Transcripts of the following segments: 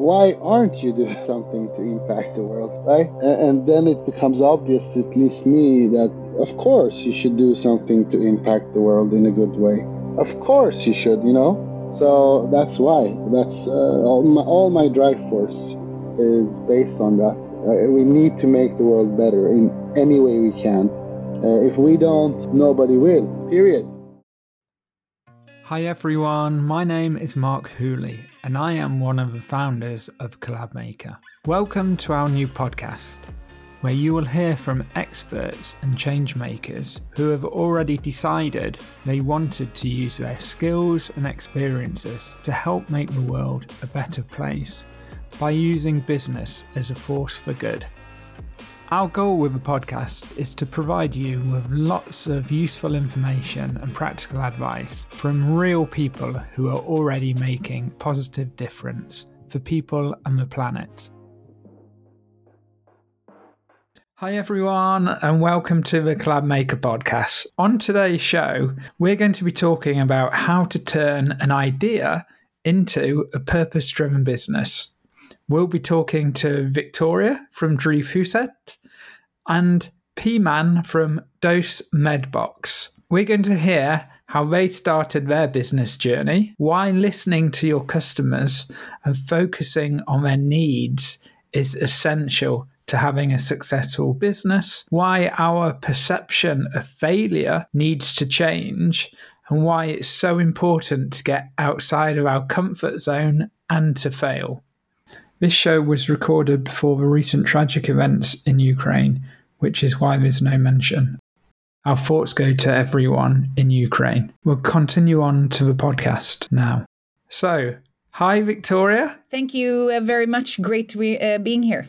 why aren't you doing something to impact the world, right? And then it becomes obvious, at least me, that of course you should do something to impact the world in a good way. Of course you should, you know? So that's why. That's uh, all, my, all my drive force is based on that. Uh, we need to make the world better in any way we can. Uh, if we don't, nobody will, period. Hi everyone, my name is Mark Hooley and I am one of the founders of CollabMaker. Welcome to our new podcast, where you will hear from experts and changemakers who have already decided they wanted to use their skills and experiences to help make the world a better place by using business as a force for good. Our goal with the podcast is to provide you with lots of useful information and practical advice from real people who are already making positive difference for people and the planet. Hi, everyone, and welcome to the Club CollabMaker podcast. On today's show, we're going to be talking about how to turn an idea into a purpose driven business. We'll be talking to Victoria from Drivhuset and Peiman from Dose Medbox. We're going to hear how they started their business journey, why listening to your customers and focusing on their needs is essential to having a successful business, why our perception of failure needs to change, and why it's so important to get outside of our comfort zone and to fail. This show was recorded before the recent tragic events in Ukraine, which is why there's no mention. Our thoughts go to everyone in Ukraine. We'll continue on to the podcast now. So, hi, Victoria. Thank you uh, very much. Great to be, uh, being here.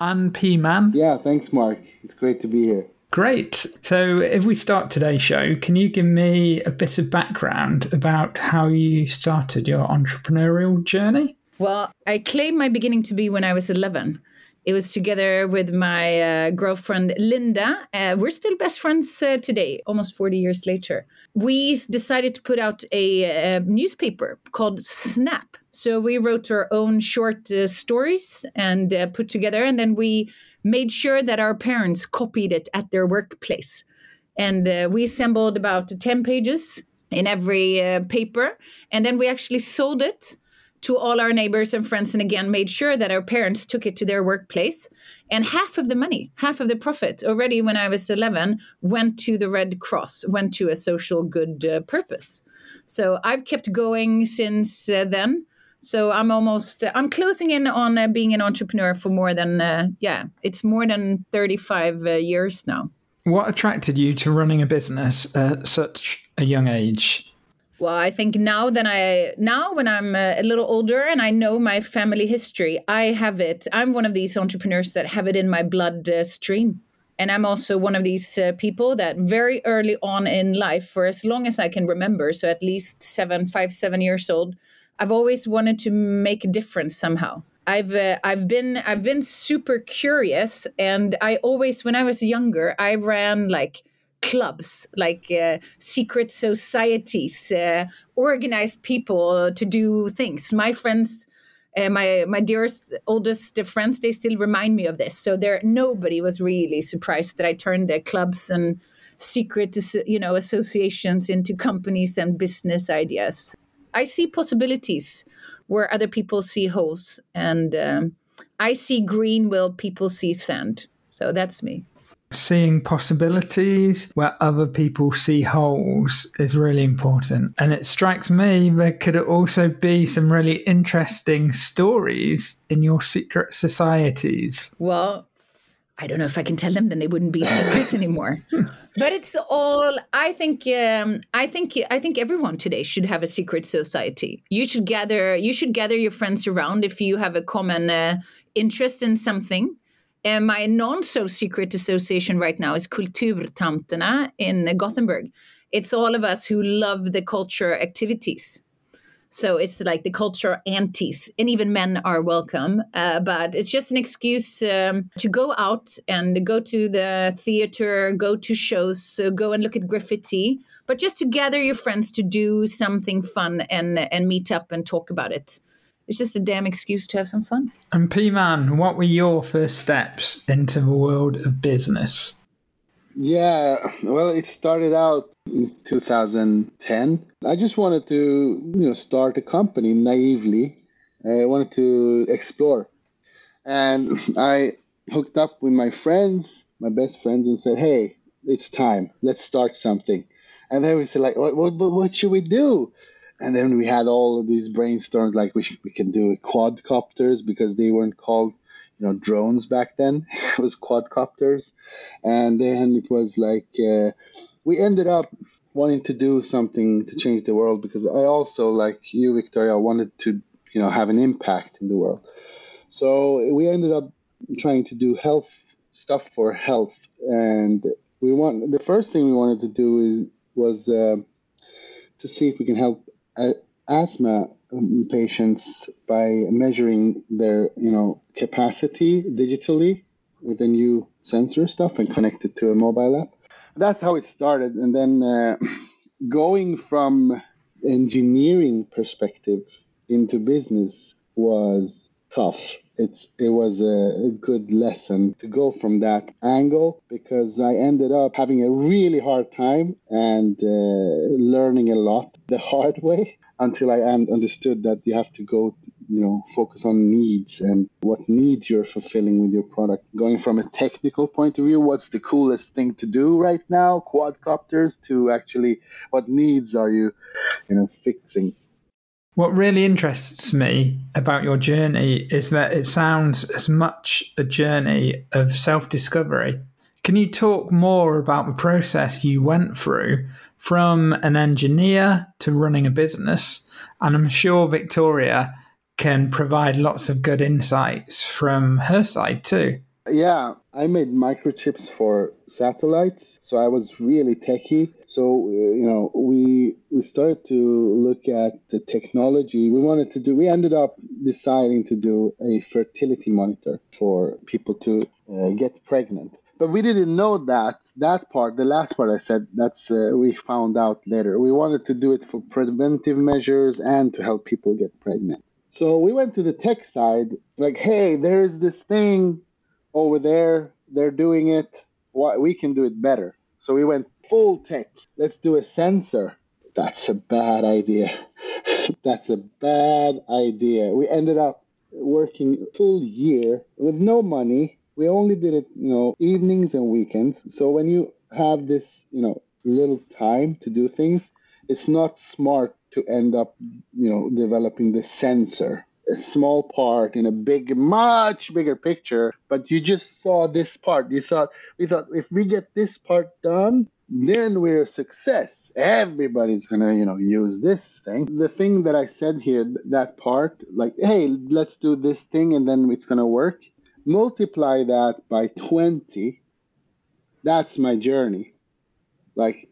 And Peiman. Yeah, thanks, Mark. It's great to be here. Great. So, if we start today's show, can you give me a bit of background about how you started your entrepreneurial journey? Well, I claim my beginning to be when I was 11. It was together with my uh, girlfriend Linda. Uh, we're still best friends uh, today, almost 40 years later. We decided to put out a, a newspaper called Snap. So we wrote our own short uh, stories and uh, put together, and then we made sure that our parents copied it at their workplace. And uh, we assembled about 10 pages in every paper, and then we actually sold it to all our neighbors and friends and again made sure that our parents took it to their workplace. And half of the money half of the profit already when i was 11 went to the red cross went to a social good uh, purpose. So i've kept going since uh, then. So i'm almost uh, i'm closing in on uh, being an entrepreneur for more than uh, yeah it's more than 35 uh, years now. What attracted you to running a business at such a young age well, I think now that I now when I'm a, little older and I know my family history, I have it. I'm one of these entrepreneurs that have it in my blood uh, stream. And I'm also one of these uh, people that very early on in life, for as long as I can remember, so at least seven, five, seven years old, I've always wanted to make a difference somehow. I've uh, I've been I've been super curious, and I always when I was younger, I ran like clubs, like uh, secret societies, uh, organized people to do things. My friends, uh, my my dearest, oldest friends, they still remind me of this. So there, nobody was really surprised that I turned their clubs and secret, you know, associations into companies and business ideas. I see possibilities where other people see holes, and um, I see green where people see sand. So that's me seeing possibilities where other people see holes is really important. And it strikes me there could also be some really interesting stories in your secret societies. Well, I don't know if I can tell them, then they wouldn't be secrets anymore. but it's all. I think. Um, I think. I think everyone today should have a secret society. You should gather. You should gather your friends around if you have a common uh, interest in something and my non so secret association right now is Kulturtanterna in Gothenburg. It's all of us who love the culture activities. So it's like the culture aunties, and even men are welcome. Uh, but it's just an excuse um, to go out and go to the theater, go to shows, go and look at graffiti, but just to gather your friends to do something fun and and meet up and talk about it. It's just a damn excuse to have some fun. And Peiman, what were your first steps into the world of business? Yeah, well, it started out in 2010. I just wanted to, you know, start a company naively. I wanted to explore. And I hooked up with my friends, my best friends, and said, hey, it's time. Let's start something. And then we said, like, what, what, what should we do? And then we had all of these brainstorms, like we, should, we can do quadcopters because they weren't called you know drones back then. It was quadcopters. And then it was like uh, we ended up wanting to do something to change the world because i also like you victoria wanted to you know have an impact in the world. So we ended up trying to do health stuff for health. And we want the first thing we wanted to do is was uh, to see if we can help asthma um, patients by measuring their you know capacity digitally with a new sensor stuff and connect it to a mobile app. That's how it started. And then uh, going from engineering perspective into business was tough it's it was a, a, good lesson to go from that angle because I ended up having a really hard time and uh, learning a lot the hard way until I understood that you have to go, you know, focus on needs and what needs you're fulfilling with your product. Going from a technical point of view, what's the coolest thing to do right now, quadcopters, to actually what needs are you, you know, fixing. What really interests me about your journey is that it sounds as much a journey of self discovery. Can you talk more about the process you went through from an engineer to running a business. And I'm sure Victoria can provide lots of good insights from her side too. Yeah, I made microchips for satellites, so I was really techy. So uh, you know, we we started to look at the technology. We wanted to do. We ended up deciding to do a fertility monitor for people to uh, get pregnant. But we didn't know that that part, the last part I said, that's uh, we found out later. We wanted to do it for preventive measures and to help people get pregnant. So we went to the tech side, like, hey, there's this thing over there. They're doing it. Why we can do it better. So we went full tech. Let's do a sensor. That's a bad idea. that's a bad idea. We ended up working full year with no money we only did it, you know, evenings and weekends. So when you have this, you know, little time to do things, it's not smart to end up, you know, developing the sensor. A small part in a big, much bigger picture, but you just saw this part. You thought, we thought, if we get this part done, then we're a success. Everybody's gonna, you know, use this thing. The thing that I said here, that part, like, hey, let's do this thing and then it's gonna work multiply that by 20 that's my journey like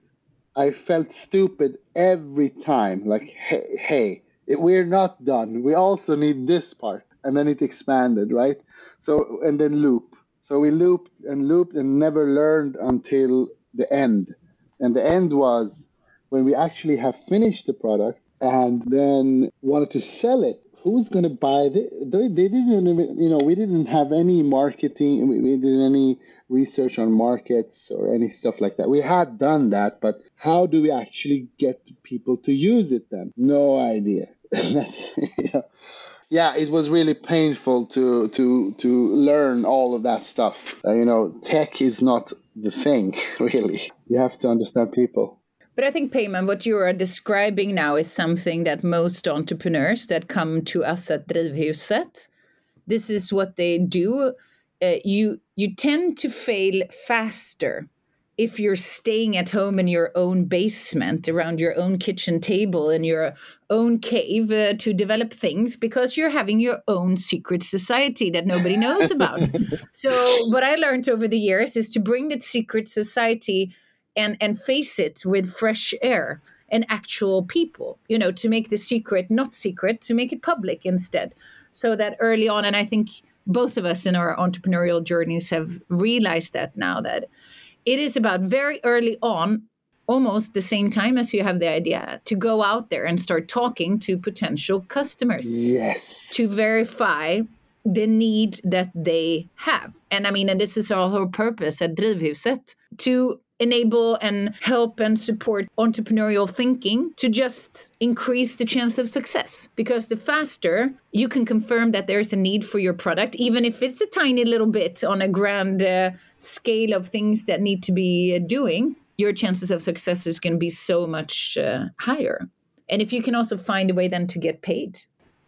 i felt stupid every time like hey, hey we're not done. We also need this part and then it expanded right? So and then loop. So we looped and looped and never learned until the end. And the end was when we actually have finished the product and then wanted to sell it. Who's going to buy the, they, they didn't even, you know we didn't have any marketing we, we did any research on markets or any stuff like that. We had done that but how do we actually get people to use it then? No idea yeah yeah, it was really painful to to to learn all of that stuff. Uh, you know tech is not the thing really. You have to understand people. But I think, Peiman, what you are describing now is something that most entrepreneurs that come to us at Drivhuset, this is what they do. Uh, you you tend to fail faster if you're staying at home in your own basement around your own kitchen table in your own cave uh, to develop things because you're having your own secret society that nobody knows about. So what i learned over the years is to bring that secret society and and face it with fresh air and actual people you know to make the secret not secret to make it public instead. So that early on and i think both of us in our entrepreneurial journeys have realized that now that it is about very early on almost the same time as you have the idea to go out there and start talking to potential customers Yes. to verify the need that they have. And I mean, and this is our whole purpose at Drivhuset to enable and help and support entrepreneurial thinking to just increase the chance of success. Because the faster you can confirm that there's a need for your product, even if it's a tiny little bit on a grand uh, scale of things that need to be uh, doing, your chances of success is going to be so much uh, higher. And if you can also find a way then to get paid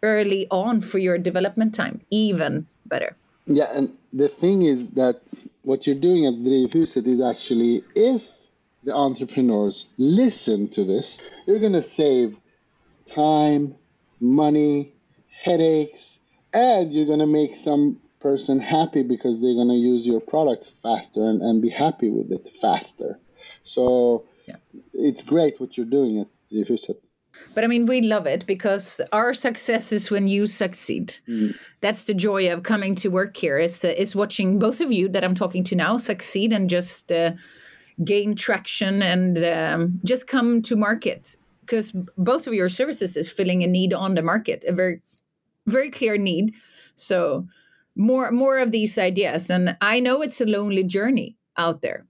early on for your development time, even better. Yeah, and the thing is that what you're doing at Drivhuset is actually if the entrepreneurs listen to this, you're going to save time, money, headaches, and you're going to make some person happy because they're going to use your product faster and, and be happy with it faster. So Yeah. it's great what you're doing at Drivhuset. But I mean, we love it because our success is when you succeed. That's the joy of coming to work here is uh, is watching both of you that I'm talking to now succeed and just uh, gain traction and um, just come to market because both of your services is filling a need on the market, a very very clear need. So more more of these ideas, and I know it's a lonely journey out there.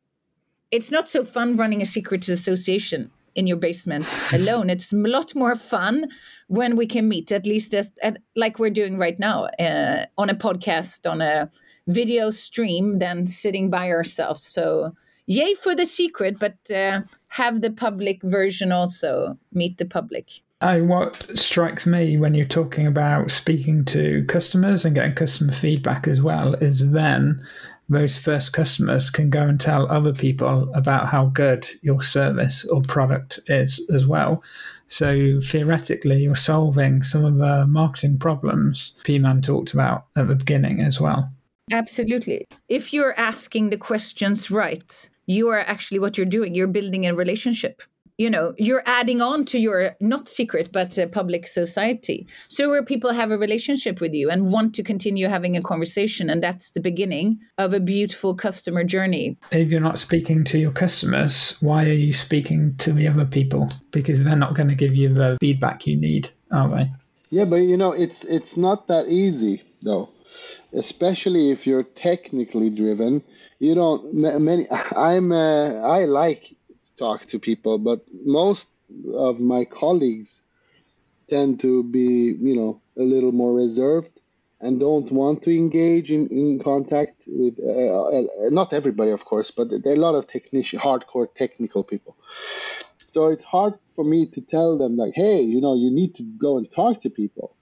It's not so fun running a secrets association in your basements alone. It's a lot more fun when we can meet, at least as, at, like we're doing right now, uh, on a podcast, on a video stream, than sitting by ourselves. So, yay for the secret, but uh, have the public version also meet the public. Oh, what strikes me when you're talking about speaking to customers and getting customer feedback as well is then those first customers can go and tell other people about how good your service or product is as well. So theoretically, you're solving some of the marketing problems Peiman talked about at the beginning as well. Absolutely. If you're asking the questions right, you are actually what you're doing. You're building a relationship. You know, you're adding on to your not secret, but uh, public society. So, where people have a relationship with you and want to continue having a conversation. And that's the beginning of a beautiful customer journey. If you're not speaking to your customers, why are you speaking to the other people? Because they're not going to give you the feedback you need, are they? Yeah, but you know, it's it's not that easy though, especially if you're technically driven. You don't many. I'm uh, I like to talk to people, but most of my colleagues tend to be you know a little more reserved and don't want to engage in, in contact with uh, uh, not everybody of course but there are a lot of technician hardcore technical people. So it's hard for me to tell them like hey you know you need to go and talk to people.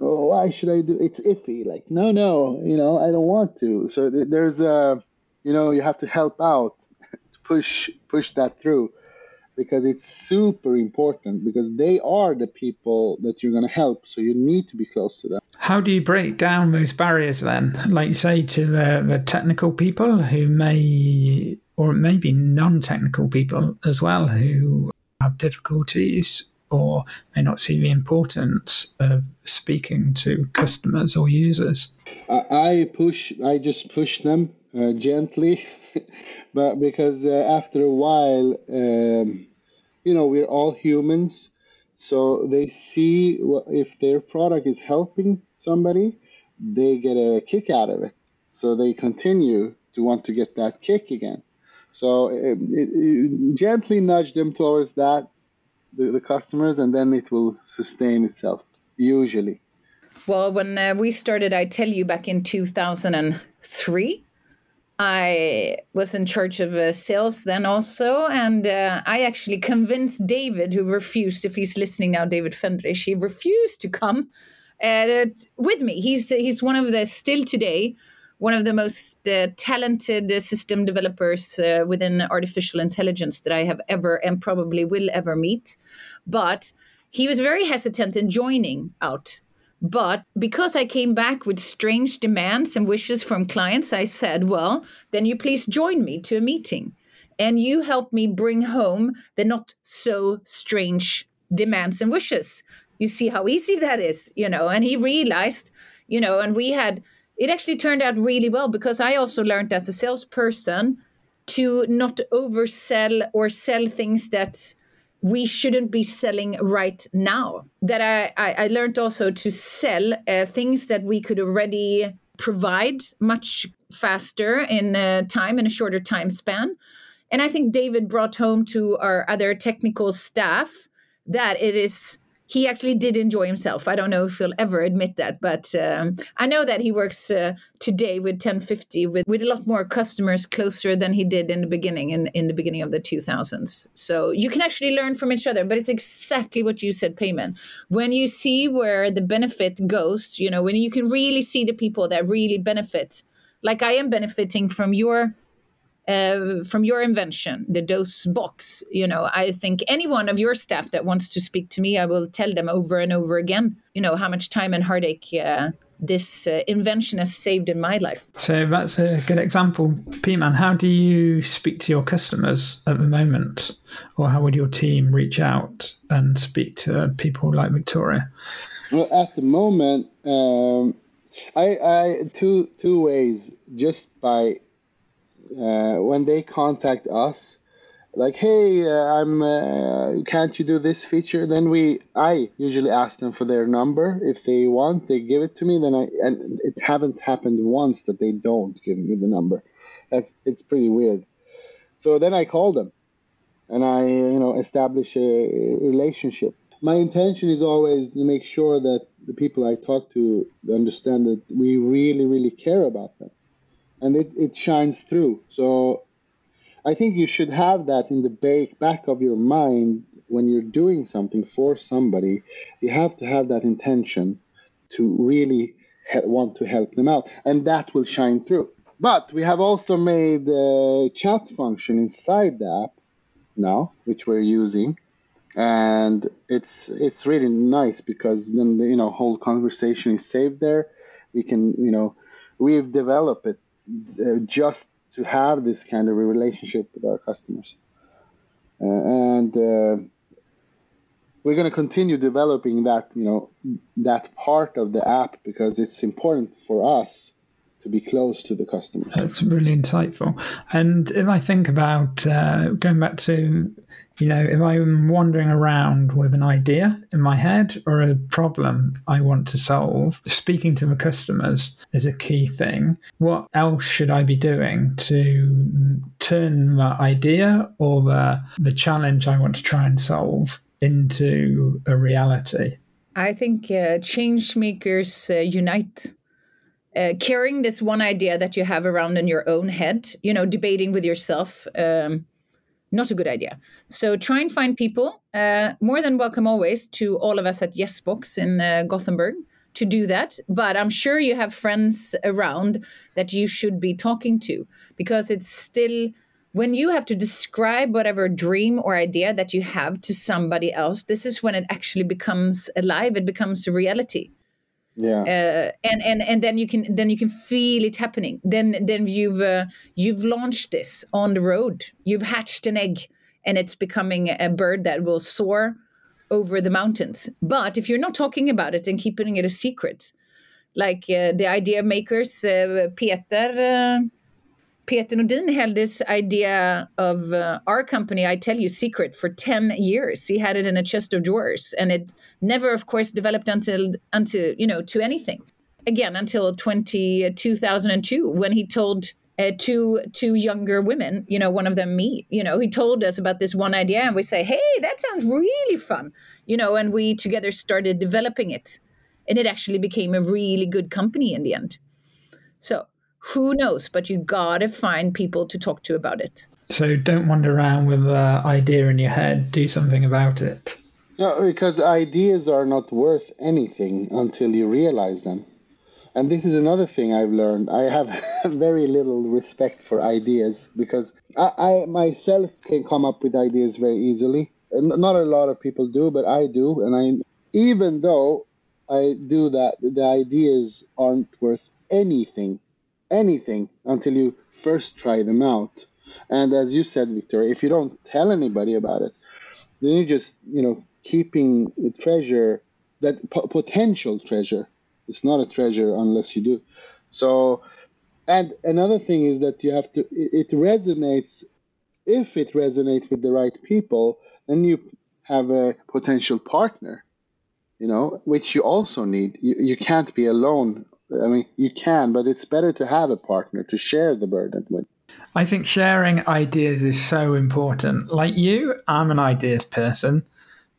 Oh why should i do it's iffy like no no you know i don't want to. So there's a you know you have to help out push push that through because it's super important because they are the people that you're going to help so you need to be close to them How do you break down those barriers then? Like you say to the, the technical people who may, or maybe non technical people as well, who have difficulties or may not see the importance of speaking to customers or users. I, I push. I just push them uh, gently, but because uh, after a while, um, you know, we're all humans, so they see if their product is helping somebody, they get a kick out of it. So they continue to want to get that kick again. So it, it, it- gently nudge them towards that, the, the customers, and then it will sustain itself. Usually. Well, when uh, we started, I tell you, back in 2003, I was in charge of uh, sales then also. And uh, I actually convinced David, who refused, if he's listening now, David Fendrich, he refused to come uh, with me. He's, he's one of the, still today, one of the most uh, talented uh, system developers uh, within artificial intelligence that I have ever and probably will ever meet. But he was very hesitant in joining out. But because I came back with strange demands and wishes from clients, I said, well, then you please join me to a meeting. And you help me bring home the not so strange demands and wishes. You see how easy that is, you know? And he realized, you know, and we had, it actually turned out really well because I also learned as a salesperson to not oversell or sell things that we shouldn't be selling right now. That I, I, I learned also to sell uh, things that we could already provide much faster in uh, time in a shorter time span. And I think David brought home to our other technical staff that it is he actually did enjoy himself. I don't know if he'll ever admit that, but um, I know that he works uh, today with 1050 with, with a lot more customers closer than he did in the beginning, in, in the beginning of the 2000s. So you can actually learn from each other, but it's exactly what you said, Peiman. When you see where the benefit goes, you know, when you can really see the people that really benefit, like I am benefiting from your uh, from your invention, the dose box. You know, I think any one of your staff that wants to speak to me, I will tell them over and over again. You know how much time and heartache. Uh, this uh, invention has saved in my life. So that's a good example. Peiman, how do you speak to your customers at the moment? Or how would your team reach out and speak to people like Victoria? Well, at the moment, um, I, I two two ways. Just by uh, when they contact us, like, hey, uh, I'm, uh, can't you do this feature? Then we, I usually ask them for their number. If they want, they give it to me. Then I, and it haven't happened once that they don't give me the number. That's, it's pretty weird. So then I call them, and I, you know, establish a relationship. My intention is always to make sure that the people I talk to understand that we really, really care about them and it, it shines through. So I think you should have that in the back, of your mind when you're doing something for somebody. You have to have that intention to really want to help them out, and that will shine through. But we have also made a chat function inside the app now, which we're using, and it's it's really nice because then the you know whole conversation is saved there. We can you know we've developed it just to have this kind of relationship with our customers. Uh, and uh, we're going to continue developing that, you know, that part of the app because it's important for us to be close to the customers. That's really insightful. And if I think about uh, going back to you know, if I'm wandering around with an idea in my head or a problem I want to solve, speaking to the customers is a key thing. What else should I be doing to turn the idea or the, the challenge I want to try and solve into a reality? I think uh, change makers uh, unite. Uh, carrying this one idea that you have around in your own head, you know, debating with yourself. Um, not a good idea. So try and find people. Uh, more than welcome always to all of us at Yesbox in uh, Gothenburg to do that. But I'm sure you have friends around that you should be talking to because it's still when you have to describe whatever dream or idea that you have to somebody else. This is when it actually becomes alive. It becomes a reality yeah. Uh, and and and then you can then you can feel it happening. Then then you've uh, you've launched this on the road. You've hatched an egg and it's becoming a bird that will soar over the mountains. But if you're not talking about it and keeping it a secret like uh, the idea makers uh, peter uh, Peter Nordin held this idea of uh, our company, I tell you, secret for 10 years. He had it in a chest of drawers and it never, of course, developed until, until you know, to anything. Again, until 20, 2002, when he told uh, two two younger women, you know, one of them me, you know, he told us about this one idea and we say, hey, that sounds really fun, you know, and we together started developing it. And it actually became a really good company in the end. So who knows? But you gotta find people to talk to about it. So don't wander around with an idea in your head. Do something about it. No, because ideas are not worth anything until you realize them. And this is another thing I've learned. I have very little respect for ideas because I, I myself can come up with ideas very easily. And Not a lot of people do, but I do. And I, even though I do that, the ideas aren't worth anything anything until you first try them out. And as you said, Victoria, if you don't tell anybody about it, then you're just, you know, keeping the treasure, that potential treasure. It's not a treasure unless you do. So And another thing is that you have to, it resonates, if it resonates with the right people, then you have a potential partner, you know, which you also need. You, you can't be alone. I mean, you can, but it's better to have a partner to share the burden with. I think sharing ideas is so important. Like you, I'm an ideas person,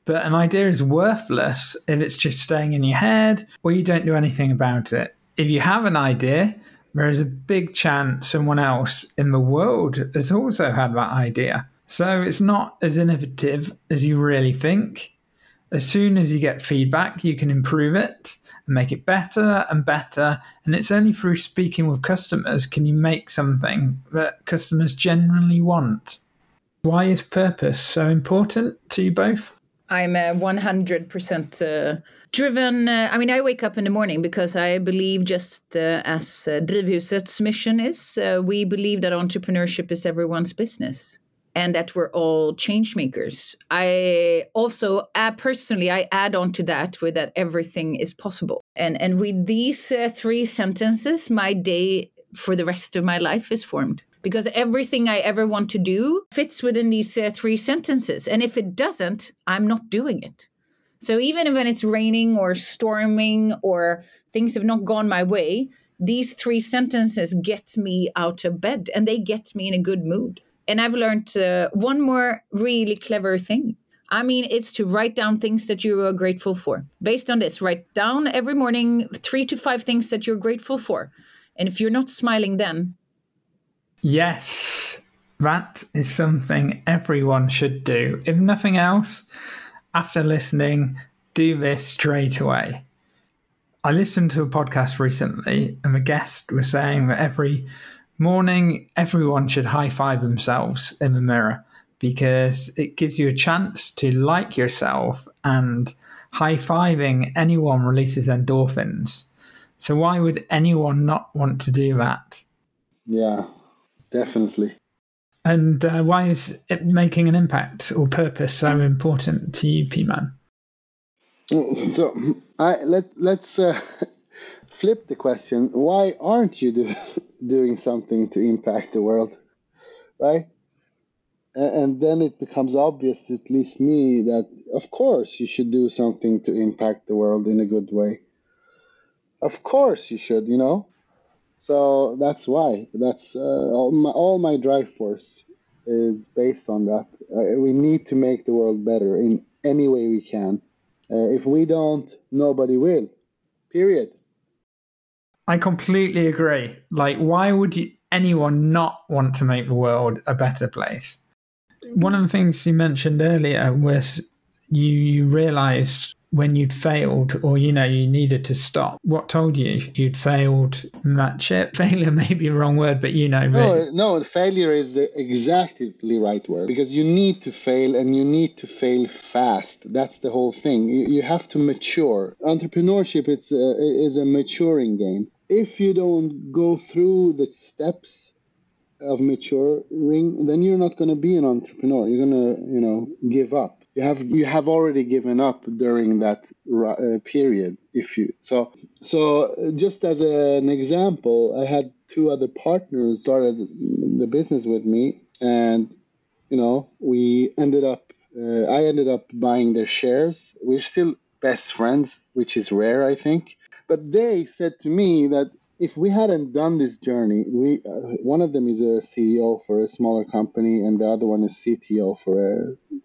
but an idea is worthless if it's just staying in your head or you don't do anything about it. If you have an idea, there is a big chance someone else in the world has also had that idea. So it's not as innovative as you really think. As soon as you get feedback, you can improve it and make it better and better. And it's only through speaking with customers can you make something that customers genuinely want. Why is purpose so important to you both? I'm a 100% uh, driven. Uh, I mean, I wake up in the morning because I believe, just uh, as uh, Drivhuset's mission is, uh, we believe that entrepreneurship is everyone's business and that we're all change makers. I also uh, personally I add on to that with that everything is possible. And and with these uh, three sentences, my day for the rest of my life is formed because everything I ever want to do fits within these uh, three sentences. And if it doesn't, I'm not doing it. So even when it's raining or storming or things have not gone my way, these three sentences get me out of bed and they get me in a good mood. And I've learned uh, one more really clever thing. I mean, it's to write down things that you are grateful for. Based on this, write down every morning three to five things that you're grateful for. And if you're not smiling then. Yes, that is something everyone should do. If nothing else, after listening, do this straight away. I listened to a podcast recently, and the guest was saying that every morning, everyone should high five themselves in the mirror because it gives you a chance to like yourself and high fiving anyone releases endorphins. So, why would anyone not want to do that? Yeah, definitely. And uh, why is it making an impact or purpose so important to you, Peiman? So, I, let, let's uh, flip the question why aren't you do, doing something to impact the world right? And, then it becomes obvious at least me that of course you should do something to impact the world in a good way. Of course you should you know? So that's why. That's uh, all, my, all my drive force is based on that. Uh, we need to make the world better in any way we can. Uh, if we don't nobody will period I completely agree. Like, why would you, anyone not want to make the world a better place? Mm-hmm. One of the things you mentioned earlier was you, you realized when you'd failed or you know you needed to stop. What told you? You'd failed match it failure may be a wrong word but you know no no failure is the exactly right word because you need to fail and you need to fail fast. That's the whole thing. You, you have to mature. Entrepreneurship it's a, is a maturing game if you don't go through the steps of maturing, then you're not going to be an entrepreneur. You're going to, you know, give up. You have you have already given up during that uh, period. If you so so just as a, an example, I had two other partners started the business with me, and you know we ended up. Uh, I ended up buying their shares. We're still best friends, which is rare, I think. But they said to me that if we hadn't done this journey, we uh, one of them is a CEO for a smaller company, and the other one is CTO for a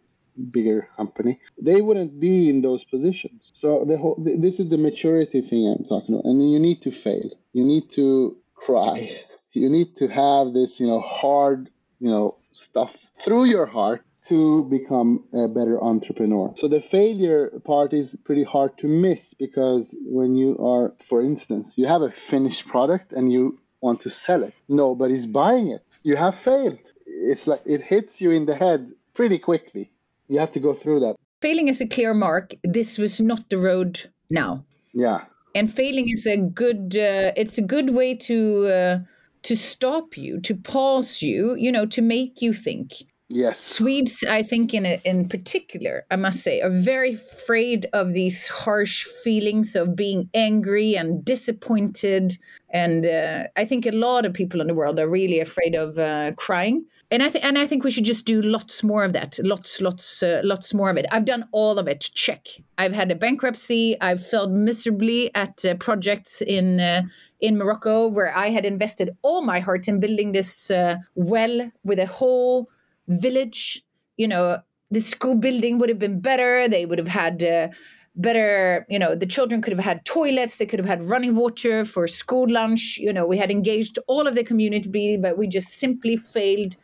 bigger company. They wouldn't be in those positions. So the whole this is the maturity thing I'm talking about, and you need to fail. You need to cry. You need to have this, you know, hard, you know, stuff through your heart to become a better entrepreneur. So the failure part is pretty hard to miss because when you are, for instance, you have a finished product and you want to sell it, nobody's buying it. You have failed. It's like it hits you in the head pretty quickly. You have to go through that. Failing is a clear mark. This was not the road now. Yeah. And failing is a good. Uh, it's a good way to uh, to stop you, to pause you. You know, to make you think Yes. Swedes, I think, in in particular, I must say, are very afraid of these harsh feelings of being angry and disappointed. And uh, I think a lot of people in the world are really afraid of uh, crying. And I think and I think we should just do lots more of that. Lots, lots, uh, lots more of it. I've done all of it. Check. I've had a bankruptcy. I've failed miserably at uh, projects in uh, in Morocco where I had invested all my heart in building this uh, well with a whole village. You know, the school building would have been better. They would have had uh, better, you know, the children could have had toilets. They could have had running water for school lunch. You know, we had engaged all of the community, but we just simply failed.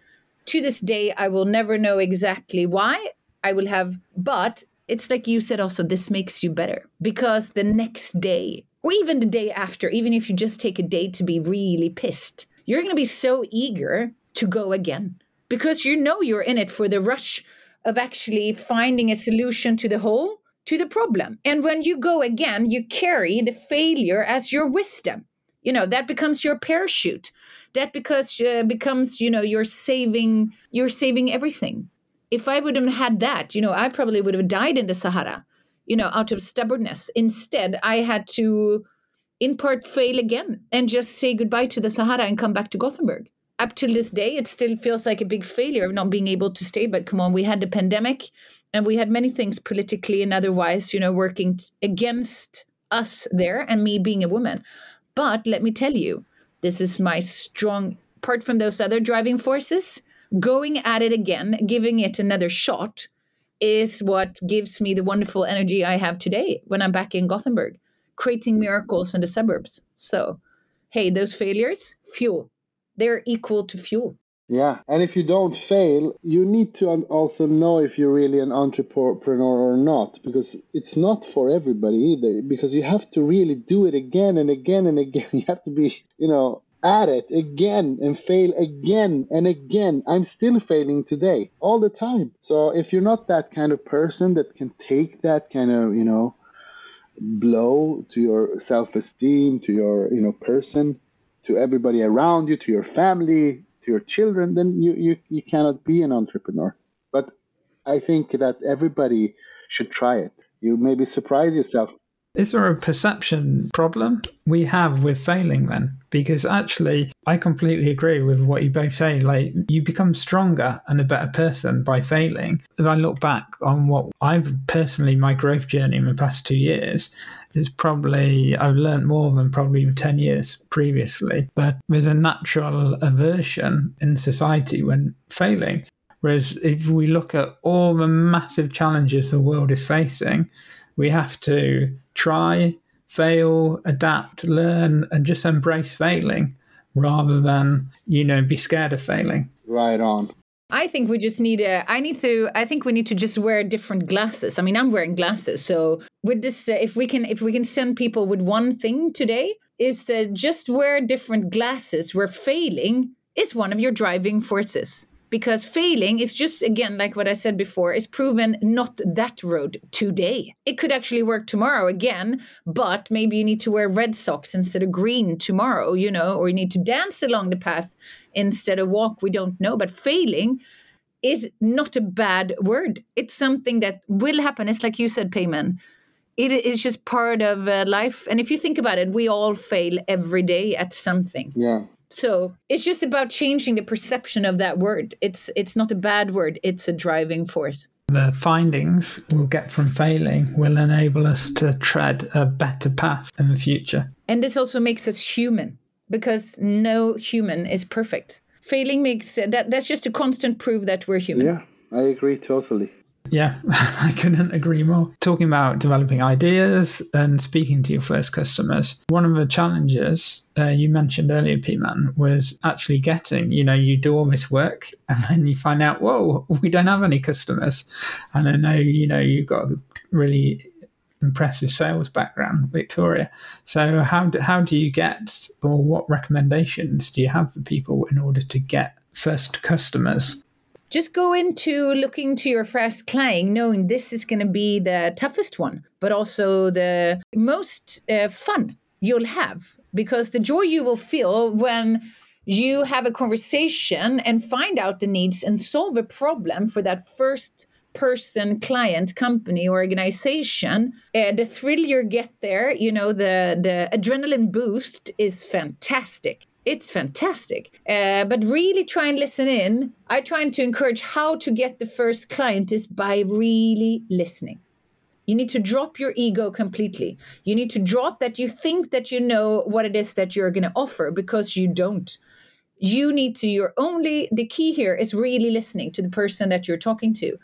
To this day, I will never know exactly why. I will have, but it's like you said also, this makes you better because the next day, or even the day after, even if you just take a day to be really pissed, you're going to be so eager to go again because you know you're in it for the rush of actually finding a solution to the whole to the problem. And when you go again you carry the failure as your wisdom. You know that becomes your parachute. That because uh, becomes you know you're saving you're saving everything. If i would have had that you know i probably would have died in the sahara you know out of stubbornness. Instead i had to in part fail again and just say goodbye to the sahara and come back to gothenburg up to this day, it still feels like a big failure of not being able to stay. But come on, we had the pandemic and we had many things politically and otherwise, you know, working against us there and me being a woman. But let me tell you, this is my strong, apart from those other driving forces, going at it again, giving it another shot is what gives me the wonderful energy I have today when I'm back in Gothenburg, creating miracles in the suburbs. So, hey, those failures, fuel they're equal to fuel. Yeah, and if you don't fail, you need to also know if you're really an entrepreneur or not, because it's not for everybody either. Because you have to really do it again and again and again. You have to be, you know, at it again and fail again and again. I'm still failing today, all the time. So if you're not that kind of person that can take that kind of, you know, blow to your self-esteem, to your, you know, person, to everybody around you, to your family, to your children, then you, you, you cannot be an entrepreneur. But I think that everybody should try it. You maybe surprise yourself. Is there a perception problem we have with failing then? Because actually, I completely agree with what you both say. Like, you become stronger and a better person by failing. If I look back on what I've personally, my growth journey in the past two years, is probably I've learned more than probably 10 years previously. But there's a natural aversion in society when failing. Whereas if we look at all the massive challenges the world is facing, we have to try, fail, adapt, learn, and just embrace failing rather than, you know, be scared of failing. Right on. I think we just need a. I need to. I think we need to just wear different glasses. I mean, I'm wearing glasses, so with this, uh, if we can, if we can send people with one thing today, is to just wear different glasses. Where failing is one of your driving forces because failing is just again like what i said before is proven not that road today it could actually work tomorrow again but maybe you need to wear red socks instead of green tomorrow you know or you need to dance along the path instead of walk we don't know but failing is not a bad word it's something that will happen it's like you said Peiman it is just part of uh, life and if you think about it we all fail every day at something yeah so it's just about changing the perception of that word. It's it's not a bad word. It's a driving force. The findings we'll get from failing will enable us to tread a better path in the future. And this also makes us human because no human is perfect. Failing makes that that's just a constant proof that we're human. Yeah, I agree totally. Yeah, I couldn't agree more. Talking about developing ideas and speaking to your first customers, one of the challenges uh, you mentioned earlier, Peiman, was actually getting, you know, you do all this work and then you find out, whoa, we don't have any customers. And I know, you know, you've got a really impressive sales background, Victoria. So how do, how do you get, or what recommendations do you have for people in order to get first customers? just go into looking to your first client knowing this is going to be the toughest one but also the most uh, fun you'll have because the joy you will feel when you have a conversation and find out the needs and solve a problem for that first person client company organization uh, the thrill you get there you know the the adrenaline boost is fantastic it's fantastic uh, but really try and listen in i try to encourage how to get the first client is by really listening you need to drop your ego completely. You need to drop that you think that you know what it is that you're going to offer because you don't. You need to, you're only, the key here is really listening to the person that you're talking to.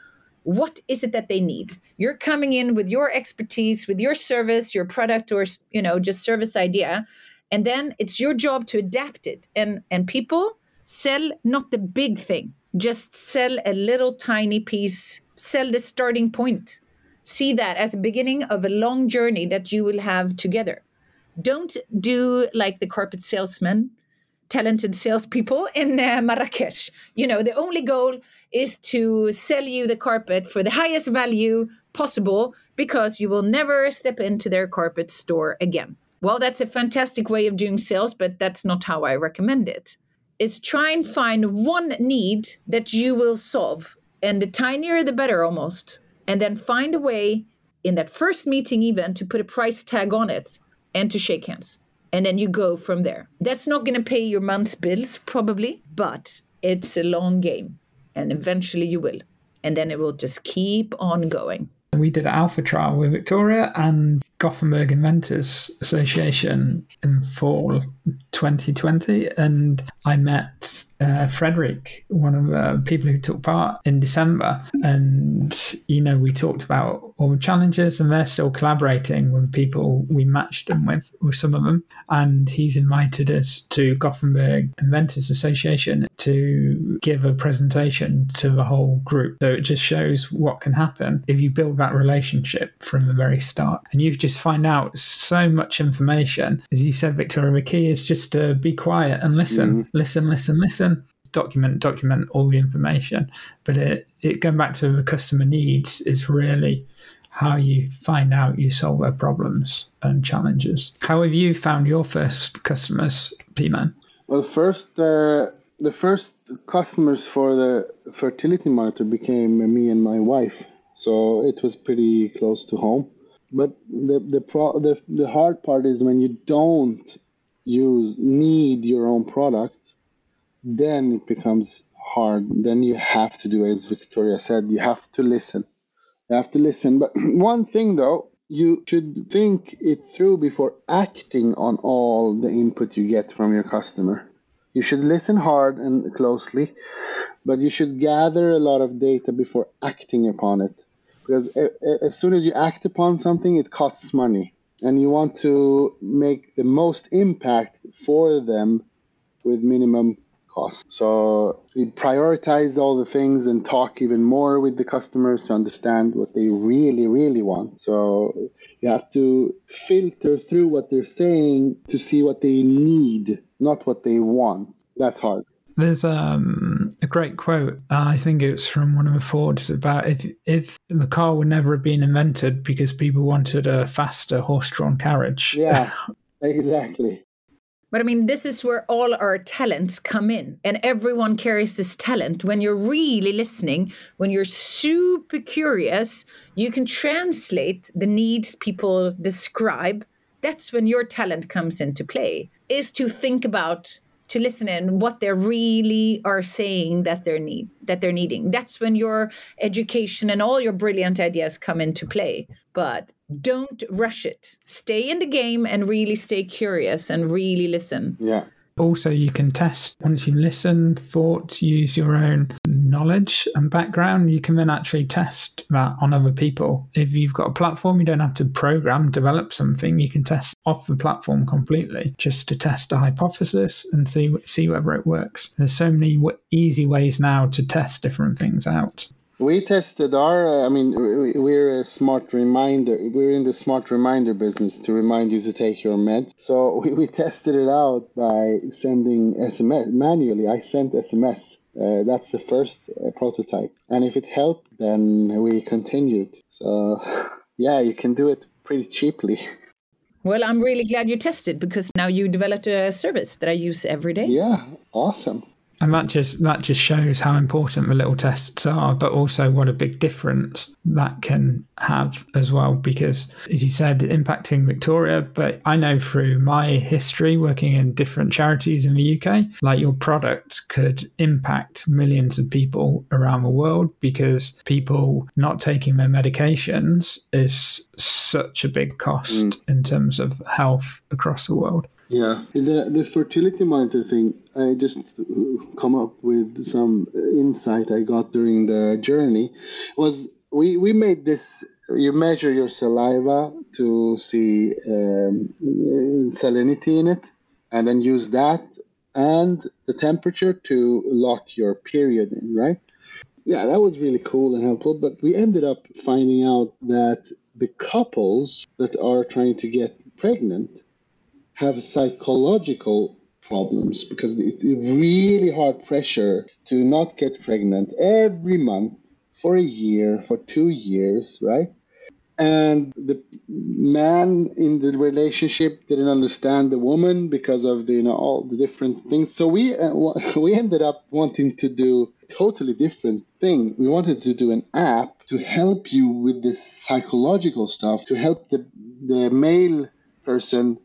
What is it that they need? You're coming in with your expertise, with your service, your product, or, you know, just service idea. And then it's your job to adapt it. And, and people sell not the big thing, just sell a little tiny piece, sell the starting point see that as a beginning of a long journey that you will have together. Don't do like the carpet salesman, talented salespeople in uh, Marrakesh. You know, the only goal is to sell you the carpet for the highest value possible because you will never step into their carpet store again. Well, that's a fantastic way of doing sales, but that's not how I recommend it. Is try and find one need that you will solve. And the tinier, the better almost and then find a way in that first meeting even to put a price tag on it and to shake hands and then you go from there. That's not going to pay your month's bills probably but it's a long game and eventually you will. And then it will just keep on going. We did an alpha trial with victoria and gothenburg inventors association in fall 2020 and i met uh, Frederick, one of the people who took part in December. And, you know, we talked about all the challenges, and they're still collaborating with people we matched them with, with some of them. And he's invited us to Gothenburg Inventors Association to give a presentation to the whole group. So it just shows what can happen if you build that relationship from the very start. And you just find out so much information. As you said, Victoria, the key is just to be quiet and listen, mm. listen, listen, listen. Document document all the information. But it, it going back to the customer needs is really how you find out you solve their problems and challenges. How have you found your first customers Peiman? Well first uh, the first customers for the fertility monitor became me and my wife. So it was pretty close to home but the the pro the, the hard part is when you don't use need your own product then it becomes hard. Then you have to do, as Victoria said, you have to listen. You have to listen. But one thing though, you should think it through before acting on all the input you get from your customer. You should listen hard and closely, but you should gather a lot of data before acting upon it. Because as soon as you act upon something, it costs money. And you want to make the most impact for them with minimum cost. So we prioritize all the things and talk even more with the customers to understand what they really, really want. So you have to filter through what they're saying to see what they need, not what they want. That's hard. There's um, a great quote. Uh, I think it was from one of the Fords about if if the car would never have been invented because people wanted a faster horse-drawn carriage. Yeah, exactly. But I mean, this is where all our talents come in, and everyone carries this talent. When you're really listening, when you're super curious, you can translate the needs people describe. That's when your talent comes into play, is to think about to listen in what they really are saying that they're need that they're needing. That's when your education and all your brilliant ideas come into play. But don't rush it. Stay in the game and really stay curious and really listen. Yeah. Also, you can test once you listen, listened, thought, use your own knowledge and background. You can then actually test that on other people. If you've got a platform, you don't have to program, develop something. You can test off the platform completely just to test a hypothesis and see see whether it works. There's so many easy ways now to test different things out. We tested our, uh, I mean, we're a smart reminder. We're in the smart reminder business to remind you to take your meds. So we, we tested it out by sending SMS manually. I sent SMS. Uh, that's the first uh, prototype. And if it helped, then we continued. So yeah, you can do it pretty cheaply. Well, I'm really glad you tested because now you developed a service that I use every day. Yeah, awesome. And that just that just shows how important the little tests are, but also what a big difference that can have as well. Because as you said, impacting Victoria, but I know through my history working in different charities in the UK, like your product could impact millions of people around the world because people not taking their medications is such a big cost mm. in terms of health across the world. Yeah, the the fertility monitor thing. I just come up with some insight I got during the journey. Was we we made this. You measure your saliva to see um, salinity in it, and then use that and the temperature to lock your period in. Right? Yeah, that was really cool and helpful. But we ended up finding out that the couples that are trying to get pregnant have psychological problems because it's really hard pressure to not get pregnant every month for a year, for two years, right? And the man in the relationship didn't understand the woman because of the you know all the different things. So we uh, we ended up wanting to do totally different thing. We wanted to do an app to help you with this psychological stuff, to help the the male person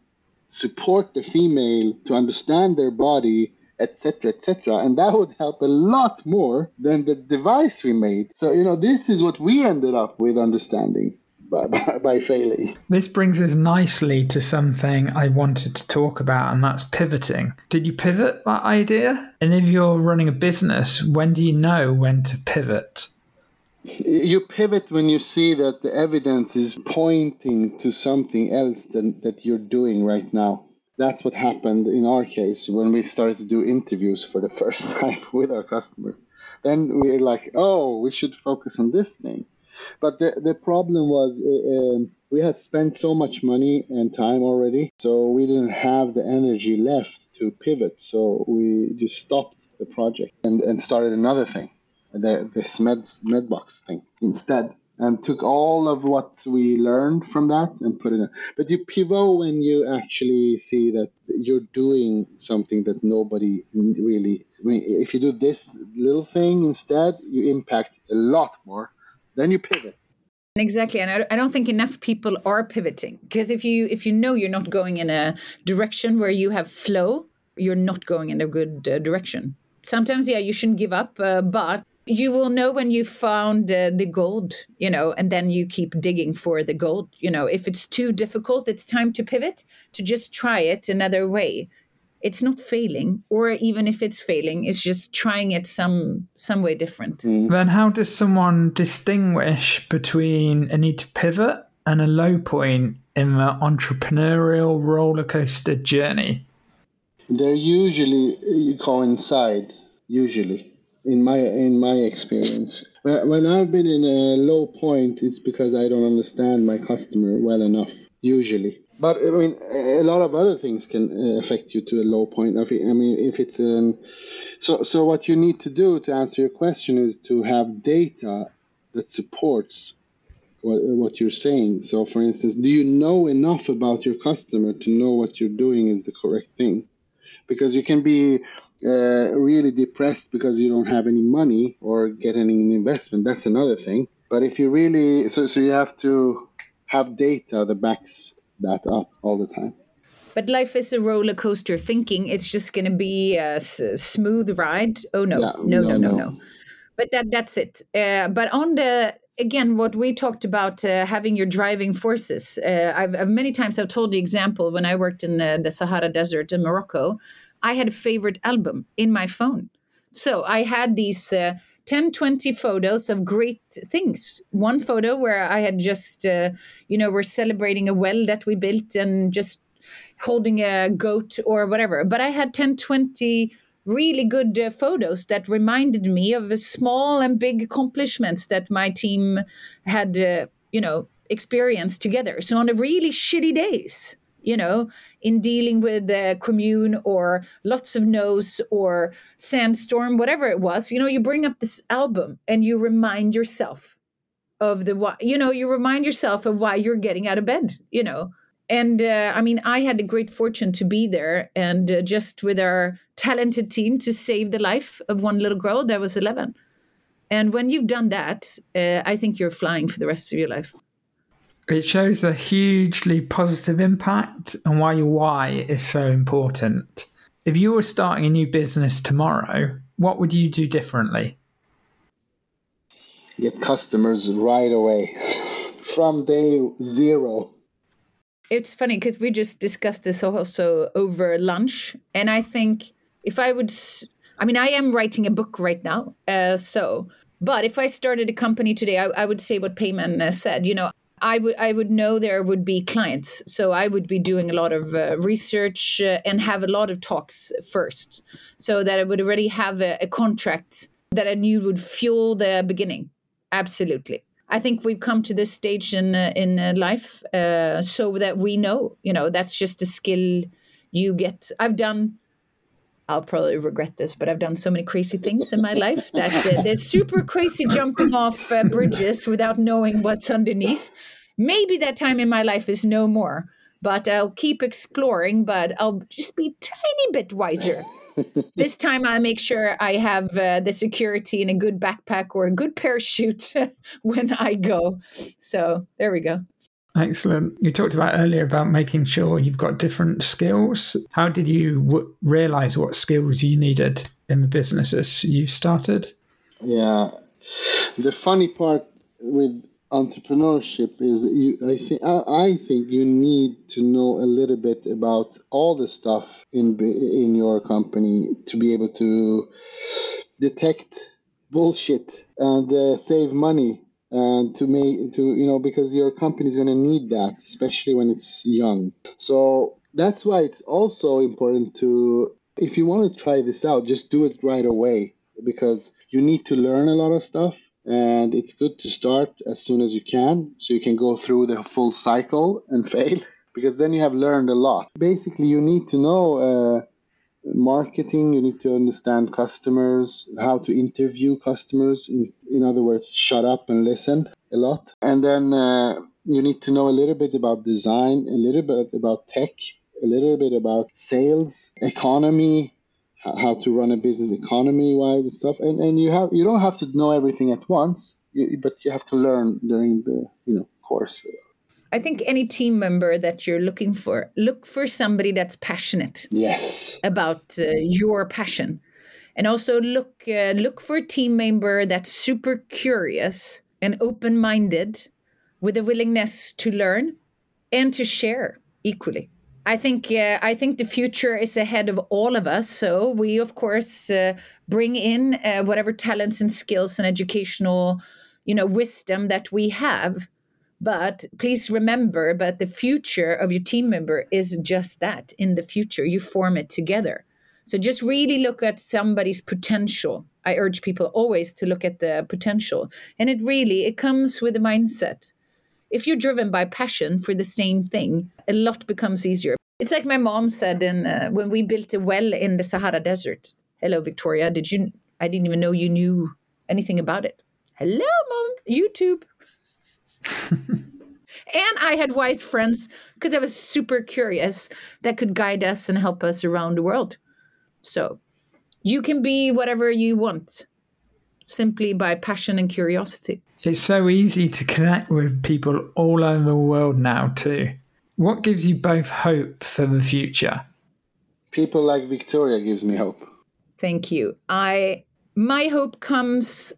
support the female to understand their body etc etc and that would help a lot more than the device we made so you know this is what we ended up with understanding by, by, by, failing. This brings us nicely to something I wanted to talk about, and that's pivoting. Did you pivot that idea? And if you're running a business, when do you know when to pivot? You pivot when you see that the evidence is pointing to something else than that you're doing right now. That's what happened in our case when we started to do interviews for the first time with our customers. Then we're like oh we should focus on this thing. But the, the problem was uh, um, we had spent so much money and time already so we didn't have the energy left to pivot. So we just stopped the project and, and started another thing the, this med, Medbox thing instead and took all of what we learned from that and put it in. But you pivot when you actually see that you're doing something that nobody really. I mean, if you do this little thing instead, you impact a lot more. Then you pivot. Exactly, and I don't think enough people are pivoting because if you if you know you're not going in a direction where you have flow, you're not going in a good uh, direction. Sometimes, yeah, you shouldn't give up, uh, but you will know when you found uh, the gold, you know, and then you keep digging for the gold. You know, if it's too difficult, it's time to pivot to just try it another way. It's not failing, or even if it's failing, it's just trying it some some way different. Mm. Then, how does someone distinguish between a need to pivot and a low point in the entrepreneurial roller coaster journey? They're usually coincide. Usually in my in my experience. When I've been in a low point, it's because I don't understand my customer well enough. Usually, but I mean, a lot of other things can uh, affect you to a low point. I mean, if it's an so so what you need to do to answer your question is to have data that supports what, what you're saying. So, for instance, do you know enough about your customer to know what you're doing is the correct thing? Because you can be uh, really depressed because you don't have any money or get any investment. That's another thing. But if you really, so, so you have to have data that backs that up all the time. But life is a roller coaster thinking it's just going to be a s- smooth ride. Oh no, yeah, no, no, no, no, no, But that that's it. Uh, but on the again, what we talked about uh, having your driving forces. Uh, I've, I've, many times I've told the example when I worked in the, the Sahara Desert in Morocco. I had a favorite album in my phone. So I had these uh, 10, 20 photos of great things. One photo where I had just, uh, you know, we're celebrating a well that we built and just holding a goat or whatever. But I had 10, 20 really good uh, photos that reminded me of the small and big accomplishments that my team had, uh, you know, experienced together. So on the really shitty days, you know, in dealing with the commune or lots of no's or sandstorm, whatever it was, you know, you bring up this album and you remind yourself of the why, you know, you remind yourself of why you're getting out of bed, you know. and uh, I mean, I had the great fortune to be there and uh, just with our talented team to save the life of one little girl that was 11. And when you've done that, uh, I think you're flying for the rest of your life. It shows a hugely positive impact and why your why is so important. If you were starting a new business tomorrow, what would you do differently? Get customers right away from day zero. It's funny because we just discussed this also over lunch. And I think if I would, I mean, I am writing a book right now. Uh, so, but if I started a company today, I, I would say what Peiman uh, said. You know, I would I would know there would be clients, so I would be doing a lot of uh, research uh, and have a lot of talks first, so that I would already have a, a contract that I knew would fuel the beginning. Absolutely. I think we've come to this stage in uh, in uh, life uh, so that we know, you know, that's just a skill you get. I've done. I'll probably regret this, but I've done so many crazy things in my life that uh, there's super crazy jumping off uh, bridges without knowing what's underneath. Maybe that time in my life is no more, but I'll keep exploring, but I'll just be tiny bit wiser this time I make sure I have uh, the security in a good backpack or a good parachute when I go. So there we go. Excellent. You talked about earlier about making sure you've got different skills. How did you w- realize what skills you needed in the businesses you started? Yeah. The funny part with entrepreneurship is you I think I think you need to know a little bit about all the stuff in in your company to be able to detect bullshit and uh, save money and to make to you know because your company is going to need that especially when it's young. So that's why it's also important to if you want to try this out just do it right away because you need to learn a lot of stuff and it's good to start as soon as you can so you can go through the full cycle and fail because then you have learned a lot. Basically you need to know uh, marketing you need to understand customers how to interview customers in, in other words shut up and listen a lot. And then uh, you need to know a little bit about design a little bit about tech a little bit about sales economy how to run a business economy wise and stuff. And and you have you don't have to know everything at once but you have to learn during the you know course I think any team member that you're looking for, look for somebody that's passionate. Yes. About uh, your passion, and also look uh, look for a team member that's super curious and open minded, with a willingness to learn and to share equally. I think uh, I think the future is ahead of all of us. So we, of course, uh, bring in uh, whatever talents and skills and educational, you know, wisdom that we have. But please remember, but the future of your team member is just that. In the future, you form it together. So just really look at somebody's potential. I urge people always to look at the potential, and it really it comes with a mindset if you're driven by passion for the same thing, a lot becomes easier. It's like my mom said in, uh, when we built a well in the Sahara Desert. Hello, Victoria. Did you? I didn't even know you knew anything about it. Hello, mom. YouTube. And I had wise friends because I was super curious that could guide us and help us around the world. So you can be whatever you want simply by passion and curiosity. It's so easy to connect with people all over the world now, too. What gives you both hope for the future? People like Victoria gives me hope. Thank you. I my hope comes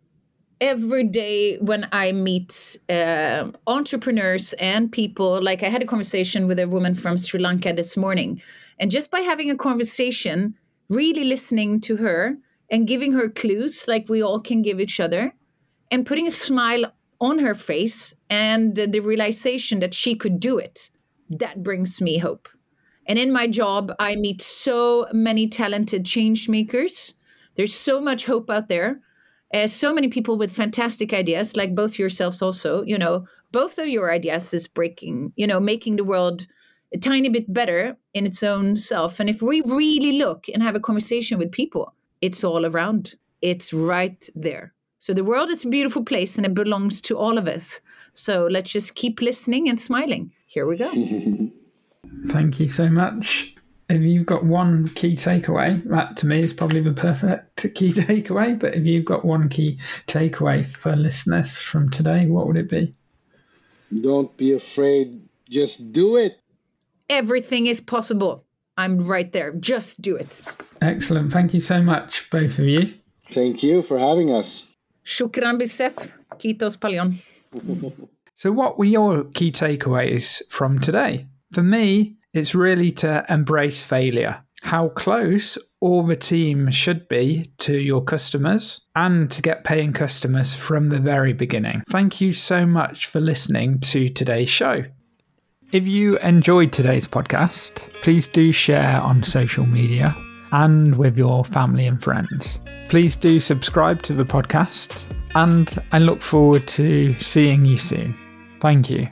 every day when I meet uh, entrepreneurs and people. Like I had a conversation with a woman from Sri Lanka this morning, and just by having a conversation, really listening to her and giving her clues like we all can give each other, and putting a smile on her face and the realization that she could do it. That brings me hope. And in my job, I meet so many talented change makers. There's so much hope out there. Uh, so many people with fantastic ideas, like both yourselves, also. You know, both of your ideas is breaking, you know, making the world a tiny bit better in its own self. And if we really look and have a conversation with people, it's all around, it's right there. So the world is a beautiful place and it belongs to all of us. So let's just keep listening and smiling. Here we go. Thank you so much. If you've got one key takeaway, that to me is probably the perfect key takeaway. But if you've got one key takeaway for listeners from today, what would it be? Don't be afraid. Just do it. Everything is possible. I'm right there. Just do it. Excellent. Thank you so much, both of you. Thank you for having us. Shukran bisef. Kitos palion. So, what were your key takeaways from today? For me, it's really to embrace failure, how close all the team should be to your customers, and to get paying customers from the very beginning. Thank you so much for listening to today's show. If you enjoyed today's podcast, please do share on social media and with your family and friends. Please do subscribe to the podcast, and I look forward to seeing you soon. Thank you.